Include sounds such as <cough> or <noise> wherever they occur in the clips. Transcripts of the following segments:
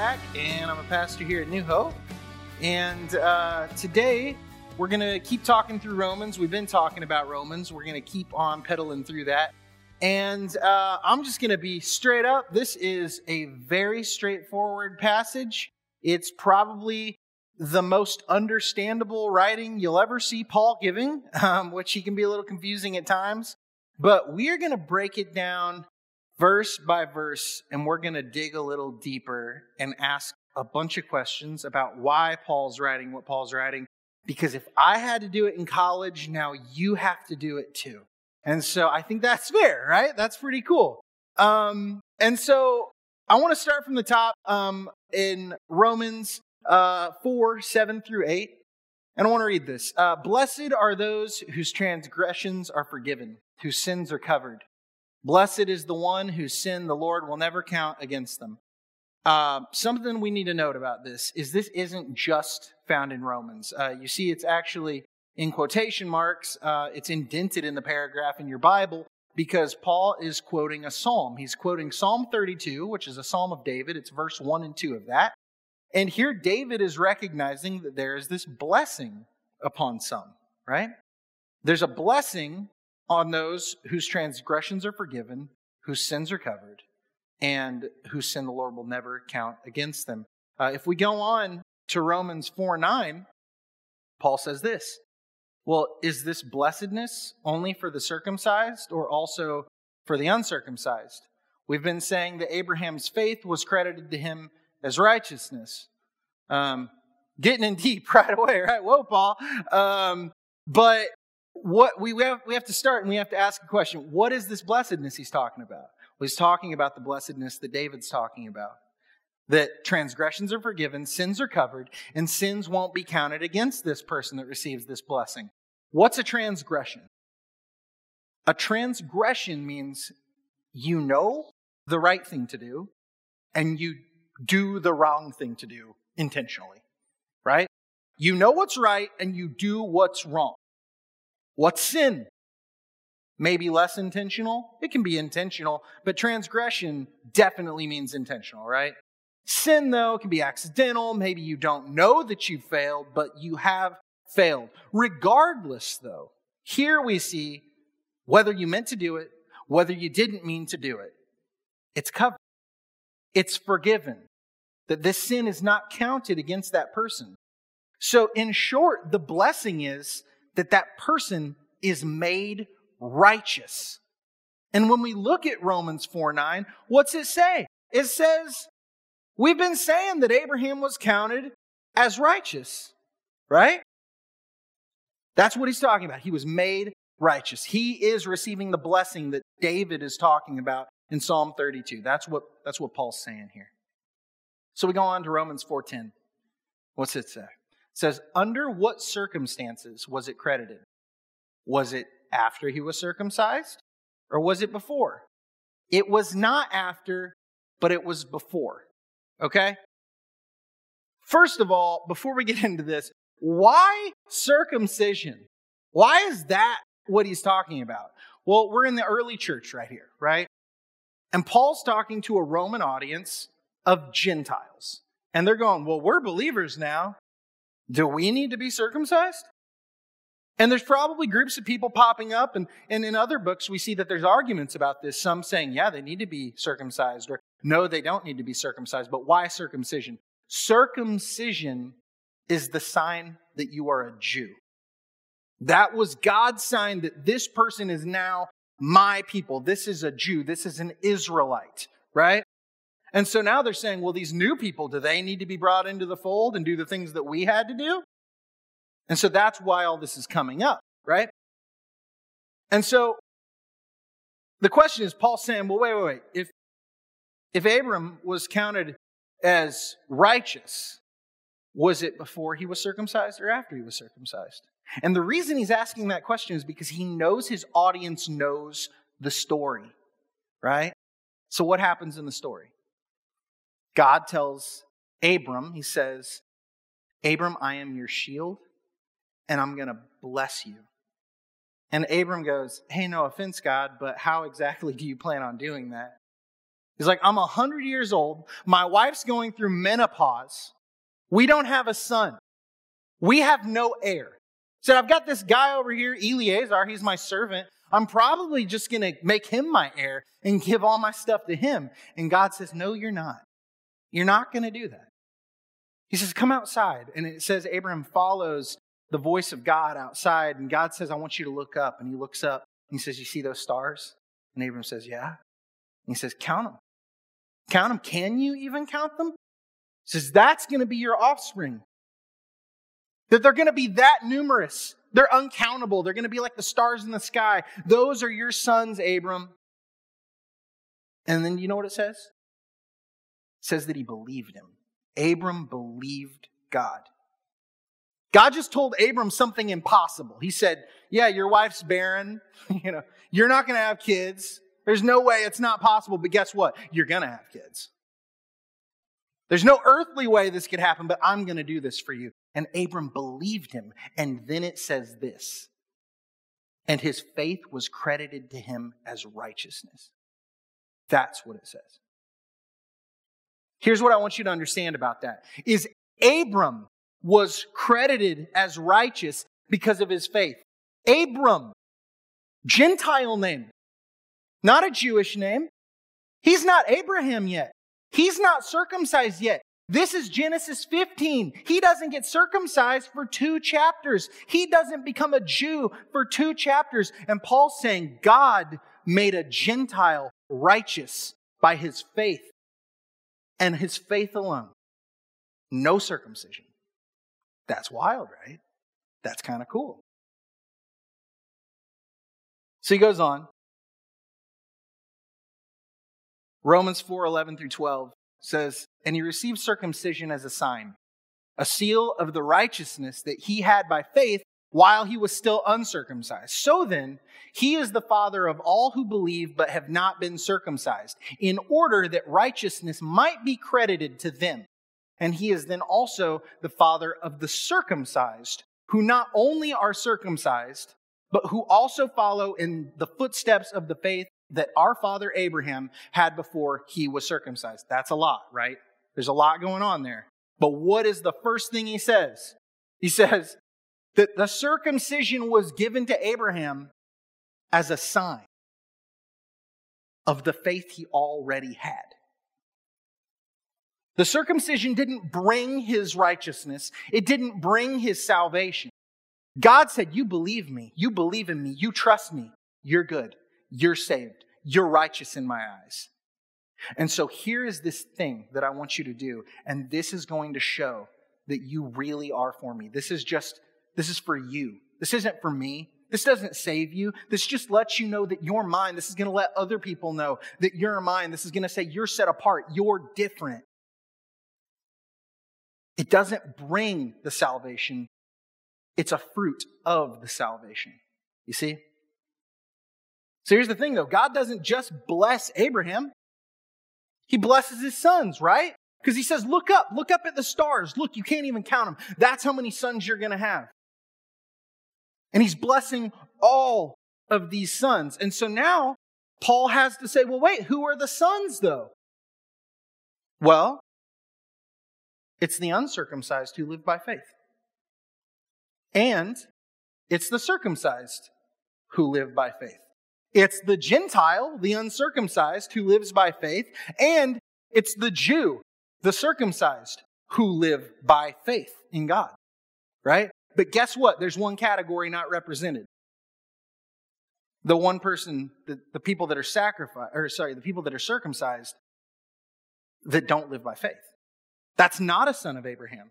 Zach, and I'm a pastor here at New Hope. And uh, today we're going to keep talking through Romans. We've been talking about Romans. We're going to keep on pedaling through that. And uh, I'm just going to be straight up. This is a very straightforward passage. It's probably the most understandable writing you'll ever see Paul giving, <laughs> um, which he can be a little confusing at times. But we are going to break it down verse by verse, and we're going to dig a little deeper and ask a bunch of questions about why Paul's writing what Paul's writing. Because if I had to do it in college, now you have to do it too. And so I think that's fair, right? That's pretty cool. Um, and so I want to start from the top um, in Romans uh, 4 7 through 8. And I want to read this. Uh, Blessed are those whose transgressions are forgiven, whose sins are covered. Blessed is the one whose sin the Lord will never count against them. Uh, something we need to note about this is this isn't just found in Romans. Uh, you see, it's actually in quotation marks, uh, it's indented in the paragraph in your Bible because Paul is quoting a psalm. He's quoting Psalm 32, which is a psalm of David. It's verse 1 and 2 of that. And here David is recognizing that there is this blessing upon some, right? There's a blessing on those whose transgressions are forgiven, whose sins are covered, and whose sin the Lord will never count against them. Uh, if we go on to Romans 4 9, Paul says this Well, is this blessedness only for the circumcised or also for the uncircumcised? We've been saying that Abraham's faith was credited to him as righteousness. Um, getting in deep <laughs> right away, right? Whoa, Paul. Um, but what we have, we have to start and we have to ask a question. What is this blessedness he's talking about? Well, he's talking about the blessedness that David's talking about. That transgressions are forgiven, sins are covered, and sins won't be counted against this person that receives this blessing. What's a transgression? A transgression means you know the right thing to do and you do the wrong thing to do intentionally, right? You know what's right and you do what's wrong. What's sin? Maybe less intentional. It can be intentional, but transgression definitely means intentional, right? Sin, though, can be accidental. Maybe you don't know that you failed, but you have failed. Regardless, though, here we see whether you meant to do it, whether you didn't mean to do it, it's covered. It's forgiven. That this sin is not counted against that person. So, in short, the blessing is that that person is made righteous. And when we look at Romans 4 9, what's it say? It says, We've been saying that Abraham was counted as righteous, right? That's what he's talking about. He was made righteous. He is receiving the blessing that David is talking about in Psalm 32. That's what, that's what Paul's saying here. So we go on to Romans 4:10. What's it say? Says, Under what circumstances was it credited? Was it after he was circumcised or was it before? It was not after, but it was before. Okay? First of all, before we <laughs> get into this, why circumcision? Why is that what he's talking about? Well, we're in the early church right here, right? And Paul's talking to a Roman audience of Gentiles. And they're going, Well, we're believers now. Do we need to be circumcised? And there's probably groups of people popping up, and, and in other books, we see that there's arguments about this. Some saying, yeah, they need to be circumcised, or no, they don't need to be circumcised. But why circumcision? Circumcision is the sign that you are a Jew. That was God's sign that this person is now my people. This is a Jew. This is an Israelite, right? And so now they're saying, well, these new people, do they need to be brought into the fold and do the things that we had to do? And so that's why all this is coming up, right? And so the question is, Paul saying, well, wait, wait, wait. If, if Abram was counted as righteous, was it before he was circumcised or after he was circumcised? And the reason he's asking that question is because he knows his audience knows the story, right? So, what happens in the story? God tells Abram, he says, Abram, I am your shield, and I'm going to bless you. And Abram goes, Hey, no offense, God, but how exactly <laughs> do you plan on doing that? He's like, I'm 100 years old. My wife's going through menopause. We don't have a son. We have no heir. So I've got this guy over here, Eliezer. He's my servant. I'm probably just going to make him my heir and give all my stuff to him. And God says, No, you're not. You're not going to do that. He says, Come outside. And it says Abraham follows the voice of God outside. And God says, I want you to look up. And he looks up and he says, You see those stars? And Abraham says, Yeah. And he says, Count them. Count them. Can you even count them? He says, That's going to be your offspring. That they're going to be that numerous. They're uncountable. They're going to be like the stars in the sky. Those are your sons, Abram. And then you know what it says? Says that he believed him. Abram believed God. God just told Abram something impossible. He said, Yeah, your wife's barren. <laughs> you know, you're not going to have kids. There's no way it's not possible, but guess what? You're going to have kids. There's no earthly way this could happen, but I'm going to do this for you. And Abram believed him. And then it says this and his faith was credited to him as righteousness. That's what it says. Here's what I want you to understand about that is Abram was credited as righteous because of his faith. Abram, Gentile name, not a Jewish name. He's not Abraham yet. He's not circumcised yet. This is Genesis 15. He doesn't get circumcised for two chapters. He doesn't become a Jew for two chapters. And Paul's saying God made a Gentile righteous by his faith and his faith alone. No circumcision. That's wild, right? That's kind of cool. So he goes on. Romans 4 11 through 12 says, And he received circumcision as a sign, a seal of the righteousness that he had by faith while he was still uncircumcised. So then, he is the father of all who believe but have not been circumcised, in order that righteousness might be credited to them. And he is then also the father of the circumcised, who not only are circumcised, but who also follow in the footsteps of the faith that our father Abraham had before he was circumcised. That's a lot, right? There's a lot going on there. But what is the first thing he says? He <laughs> says that the circumcision was given to Abraham as a sign of the faith he already had. The circumcision didn't bring his righteousness, it didn't bring his salvation. God said, You believe me, you believe in me, you trust me, you're good, you're saved, you're righteous in my eyes. And so here is this thing that I want you to do, and this is going to show that you really are for me. This is just, this is for you. This isn't for me. This doesn't save you. This just lets you know that you're mine. This is going to let other people know that you're mine. This is going to say you're set apart. You're different. It doesn't bring the salvation, it's a fruit of the salvation. You see? So here's the thing though God doesn't just bless Abraham, He blesses his sons, right? Because He says, Look up, look up at the stars. Look, you can't even count them. That's how many sons you're going to have. And He's blessing all of these sons. And so now Paul has to say, Well, wait, who are the sons though? Well, it's the uncircumcised who live by faith. And it's the circumcised who live by faith. It's the Gentile, the uncircumcised, who lives by faith. And it's the Jew, the circumcised, who live by faith in God. Right? But guess what? There's one category not represented. The one person, the, the people that are sacrificed, or sorry, the people that are circumcised that don't live by faith. That's not a son of Abraham.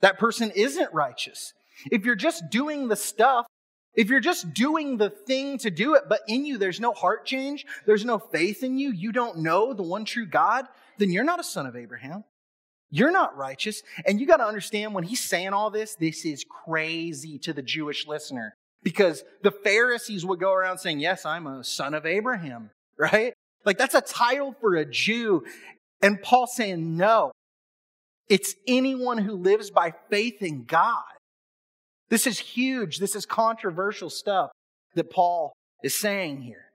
That person isn't righteous. If you're just doing the stuff, if you're just doing the thing to do it, but in you there's no heart change, there's no faith in you, you don't know the one true God, then you're not a son of Abraham. You're not righteous. And you got to understand when he's saying all this, this is crazy to the Jewish listener because the Pharisees would go around saying, Yes, I'm a son of Abraham, <laughs> right? Like that's a title for a Jew. And Paul saying, No, it's anyone who lives by faith in God. This is huge. This is controversial stuff that Paul is saying here.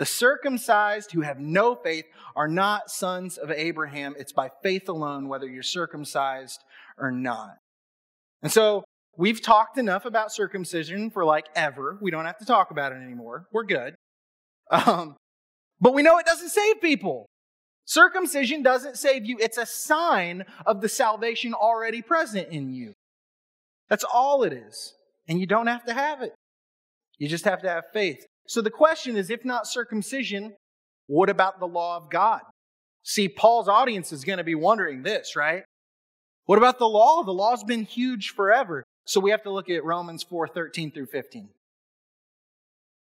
The circumcised who have no faith are not sons of Abraham. It's by faith alone, whether you're circumcised or not. And so we've talked enough about circumcision for like ever. We don't have to talk about it anymore. We're good. Um, but we know it doesn't save people. Circumcision doesn't save you. It's a sign of the salvation already present in you. That's all it is. And you don't have to have it. You just have to have faith. So the question is if not circumcision, what about the law of God? See, Paul's audience is going to be wondering this, right? What about the law? The law's been huge forever. So we have to look at Romans 4 13 through 15.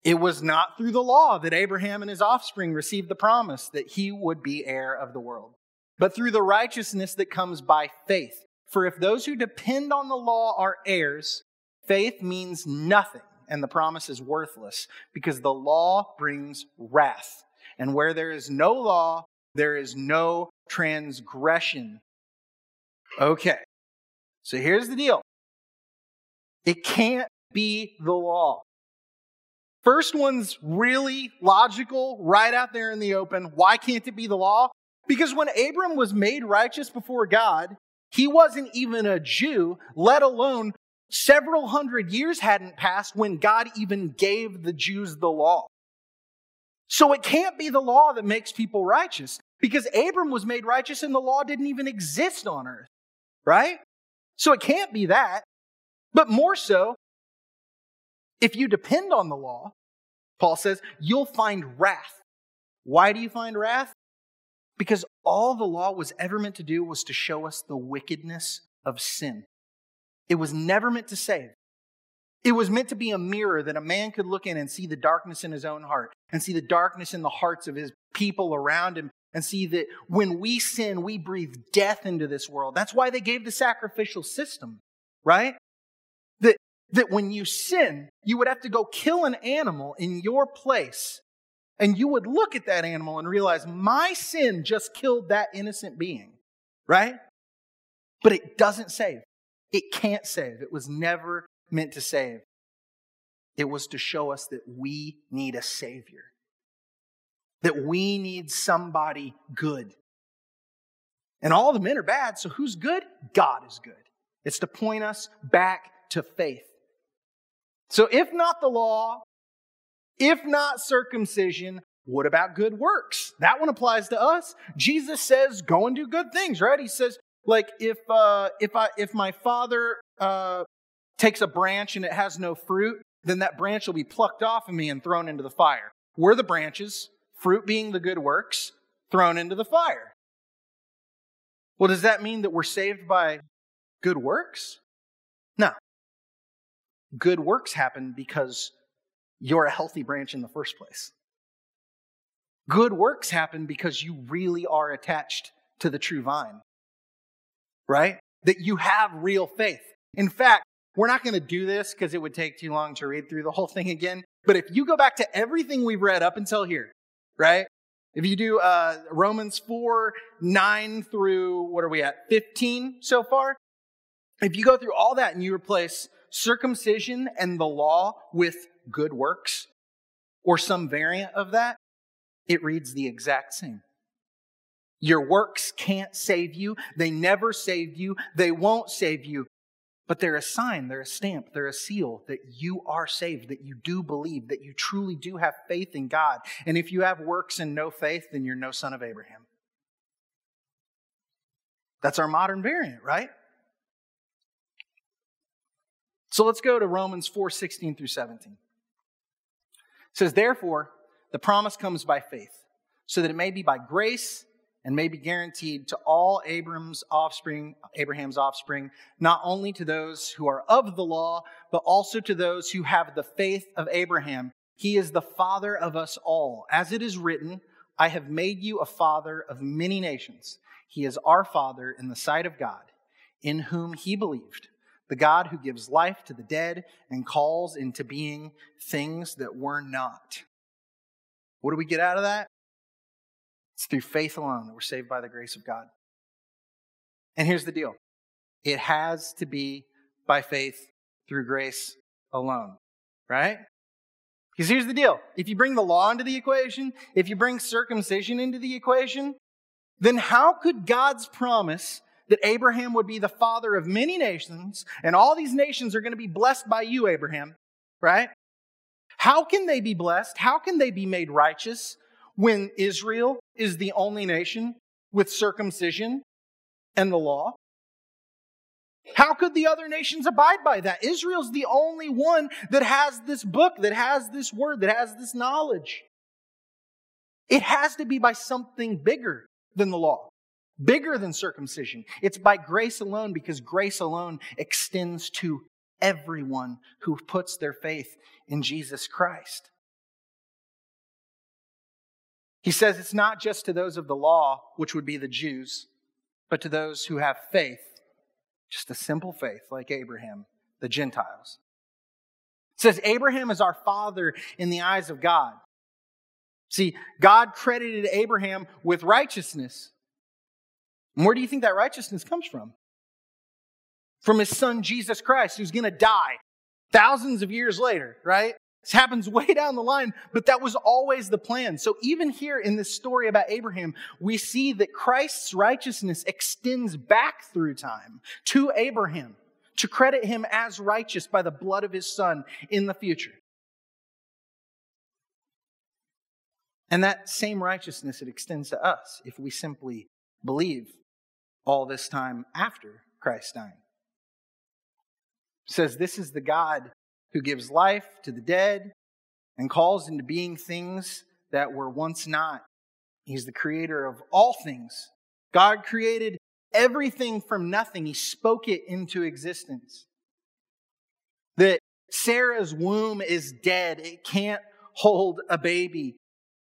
It was not through the law that Abraham and his offspring received the promise that he would be heir of the world, but through the righteousness that comes by faith. For if those who depend on the law are heirs, faith means nothing and the promise is worthless because the law brings wrath. And where there is no law, there is no transgression. Okay. So here's the deal. It can't be the law. First one's really logical, right out there in the open. Why can't it be the law? Because when Abram was made righteous before God, he wasn't even a Jew, let alone Several hundred years hadn't passed when God even gave the Jews the law. So it can't be the law that makes people righteous because Abram was made righteous and the law didn't even exist on earth, right? So it can't be that. But more so, if you depend on the law, Paul says, you'll find wrath. Why do you find wrath? Because all the law was ever meant to do was to show us the wickedness of sin. It was never meant to save. It was meant to be a mirror that a man could look in and see the darkness in his own heart and see the darkness in the hearts of his people around him and see that when we sin, we breathe death into this world. That's why they gave the sacrificial system, right? That, that when you sin, you would have to go kill an animal in your place. And you would look at that animal and realize my sin just killed that innocent being, right? But it doesn't save. It can't save. It was never meant to save. It was to show us that we need a Savior, that we need somebody good. And all the men are bad, so who's good? God is good. It's to point us back to faith. So if not the law, if not circumcision, what about good works? That one applies to us. Jesus says, go and do good things, right? He says, like if uh, if I if my father uh, takes a branch and it has no fruit, then that branch will be plucked off of me and thrown into the fire. We're the branches, fruit being the good works, thrown into the fire. Well, does that mean that we're saved by good works? No. Good works happen because you're a healthy branch in the first place. Good works happen because you really are attached to the true vine right? That you have real faith. In fact, we're not going to do this because it would take too long to read through the whole thing again. But if you go back to everything we've read up until here, right? If you do uh, Romans 4, 9 through, what are we at, 15 so far? If you go through all that and you replace circumcision and the law with good works, or some variant of that, it reads the exact same. Your works can't save you. They never saved you. They won't save you. But they're a sign, they're a stamp, they're a seal that you are saved, that you do believe, that you truly do have faith in God. And if you have works and no faith, then you're no son of Abraham. That's our modern variant, right? So let's go to Romans 4 16 through 17. It says, Therefore, the promise comes by faith, so that it may be by grace and may be guaranteed to all Abram's offspring, Abraham's offspring, not only to those who are of the law, but also to those who have the faith of Abraham. He is the father of us all. As it is written, I have made you a father of many nations, He is our Father in the sight of God, in whom he believed, the God who gives life to the dead and calls into being things that were not. What do we get out of that? It's through faith alone that we're saved by the grace of God. And here's the deal it has to be by faith through grace alone, right? Because here's the deal if you bring the law into the equation, if you bring circumcision into the equation, then how could God's promise that Abraham would be the father of many nations and all these nations are going to be blessed by you, Abraham, right? How can they be blessed? How can they be made righteous when Israel is the only nation with circumcision and the law? How could the other nations abide by that? Israel's the only one that has this book, that has this word, that has this knowledge. It has to be by something bigger than the law, bigger than circumcision. It's by grace alone because grace alone extends to everyone who puts their faith in Jesus Christ. He says it's not just to those of the law, which would be the Jews, but to those who have faith just a simple faith like Abraham, the Gentiles. It says Abraham is our father in the eyes of God. See, God credited Abraham with righteousness. And where do you think that righteousness comes from? From his son Jesus Christ, who's going to die thousands of years later, right? This happens <laughs> way down the line, but that was always the plan. So even here in this story about Abraham, we see that Christ's righteousness extends back through time to Abraham to credit him as righteous by the blood of his son in the future. And that same righteousness it extends to us if we simply believe all this time after Christ dying. It says this is the God who gives life to the dead and calls into being things that were once not. He's the creator of all things. God created everything from nothing, He spoke it into existence. That Sarah's womb is dead, it can't hold a baby.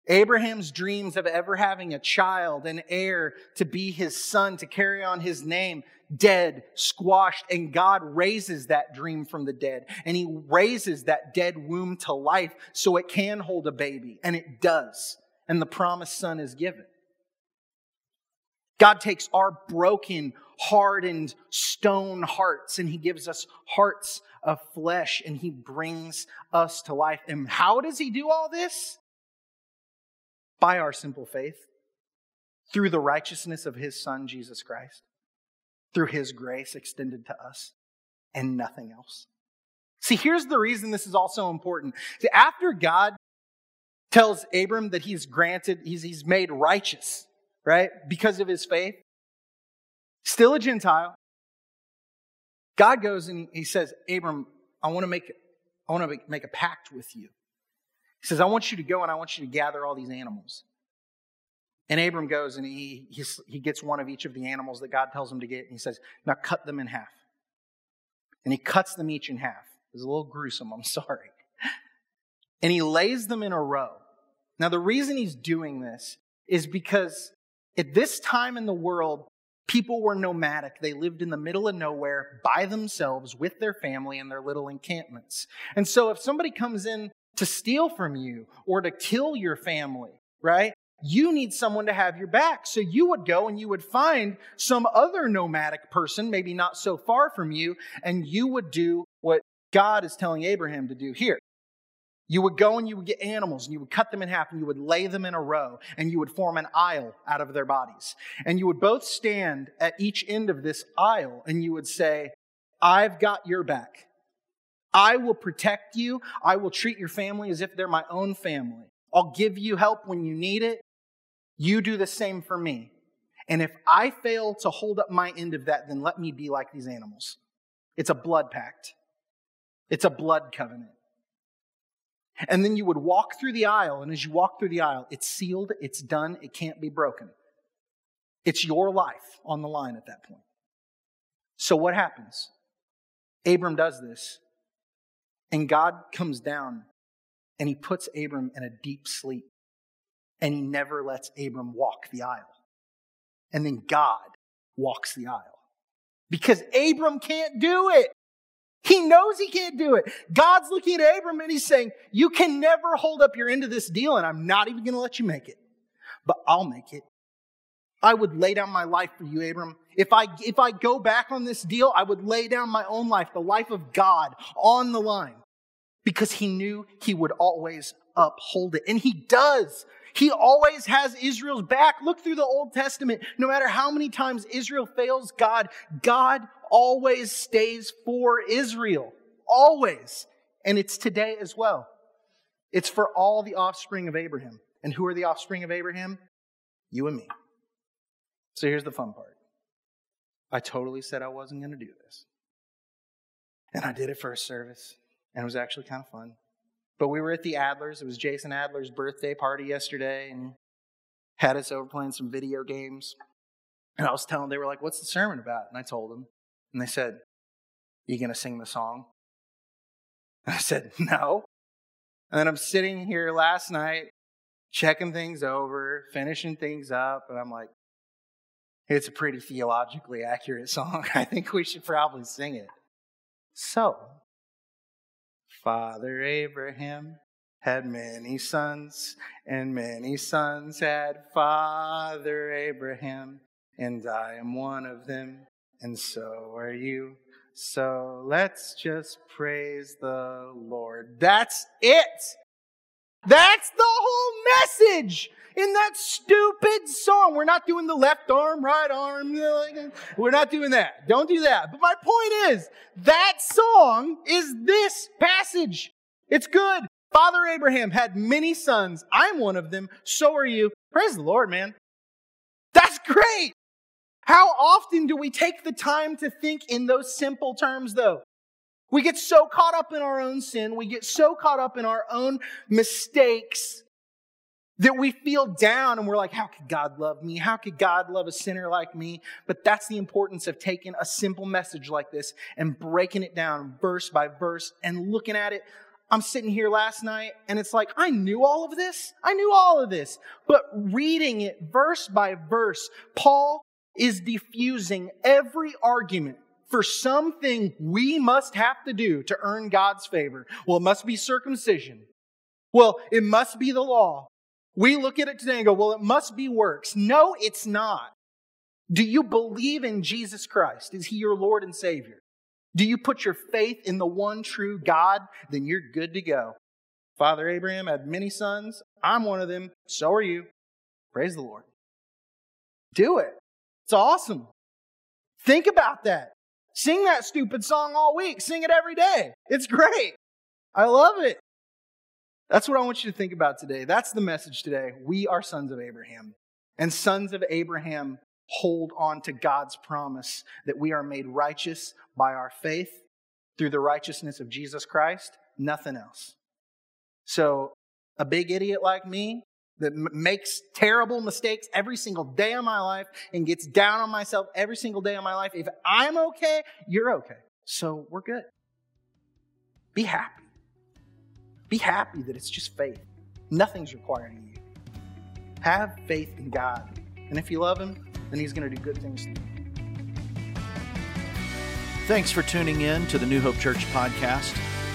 Abraham's dreams of ever having a child, an heir to be his son, to carry on his name, dead, squashed, and God raises that dream from the dead. And he raises that dead womb to life so it can hold a baby. And it does. And the promised son is given. God takes our broken, hardened stone hearts and he gives us hearts of flesh and he brings us to life. And how does he do all this? By our simple faith through the righteousness of his son, Jesus Christ, through his grace extended to us, and nothing else. See, here's the reason this is also important. See, after God tells Abram that he's granted, he's, he's made righteous, right, because of his faith, still a Gentile, God goes and he says, Abram, I want to make, I want to make a pact with you. He says, I want you to go and I want you to gather all these animals. And Abram goes and he, he gets one of each of the animals that God tells him to get, and he says, Now cut them in half. And he cuts them each in half. It's a little gruesome, I'm sorry. And he lays them in a row. Now, the reason he's doing this is because at this time in the world, people were nomadic. They lived in the middle of nowhere by themselves with their family and their little encampments. And so if somebody comes in to steal from you or to kill your family, right? You need someone to have your back. So you would go and you would find some other nomadic person, maybe not so far from you, and you would do what God is telling Abraham to do here. You would go and you would get animals and you would cut them in half and you would lay them in a row and you would form an aisle out of their bodies. And you would both stand at each end of this aisle and you would say, I've got your back. I will protect you. I will treat your family as if they're my own family. I'll give you help when you need it. You do the same for me. And if I fail to hold up my end of that, then let me be like these animals. It's a blood pact. It's a blood covenant. And then you would walk through the aisle, and as you walk through the aisle, it's sealed, it's done, it can't be broken. It's your life on the line at that point. So what happens? Abram does this. And God comes down and he puts Abram in a deep sleep. And he never lets Abram walk the aisle. And then God walks the aisle. Because Abram can't do it. He knows he can't do it. God's looking at Abram and he's saying, You can never hold up your end of this deal, and I'm not even going to let you make it. But I'll make it. I would lay down my life for you, Abram. If I, if I go back on this deal, I would lay down my own life, the life of God, on the line because he knew he would always uphold it. And he does. He always has Israel's back. Look through the Old Testament. No matter how many times Israel fails God, God always stays for Israel. Always. And it's today as well. It's for all the offspring of Abraham. And who are the offspring of Abraham? You and me. So here's the fun part. I totally said I wasn't going to do this. And I did it for a service, and it was actually kind of fun. But we were at the Adlers. It was Jason Adler's birthday party yesterday, and had us over playing some video games. And I was telling them, they were like, What's the sermon about? And I told them. And they said, You to sing the song? And I said, <laughs> No. And then I'm sitting here last night, checking things over, finishing things up, and I'm like, it's a pretty theologically accurate <laughs> song. I think we should probably sing it. So, Father Abraham had many sons, and many sons had Father Abraham, and I am one of them, and so are you. So let's just praise the Lord. That's it. That's the whole message in that stupid song. We're not doing the left arm, right arm. We're not doing that. Don't do that. But my point is, that song is this passage. It's good. Father Abraham had many sons. I'm one of them. So are you. Praise the Lord, man. That's great. How often do we take the time to think in those simple terms, though? We get so caught up in our own sin, we get so caught up in our own mistakes that we feel down and we're like, how could God love me? How could God love a sinner like me? But that's the importance of taking a simple message like this and breaking it down verse by verse and looking at it. I'm sitting here last night and it's like, I knew all of this. I knew all of this. But reading it verse by verse, Paul is diffusing every argument for something we must have to do to earn God's favor. Well, it must be circumcision. Well, it must be the law. We look at it today and go, well, it must be works. No, it's not. Do you believe in Jesus Christ? Is he your Lord and Savior? Do you put your faith in the one true God? Then you're good to go. Father Abraham had many sons. I'm one of them. So are you. Praise the Lord. Do it. It's awesome. Think about that. Sing that stupid song all week. Sing it every day. It's great. I love it. That's what I want you to think about today. That's the message today. We are sons of Abraham. And sons of Abraham hold on to God's promise that we are made righteous by our faith through the righteousness of Jesus Christ, nothing else. So, a big idiot like me that makes terrible mistakes every single day of my life and gets down on myself every single day of my life, if I'm okay, you're okay. So, we're good. Be happy. Be happy that it's just faith. Nothing's requiring you. Have faith in God. And if you love Him, then He's going to do good things to you. Thanks for tuning in to the New Hope Church podcast.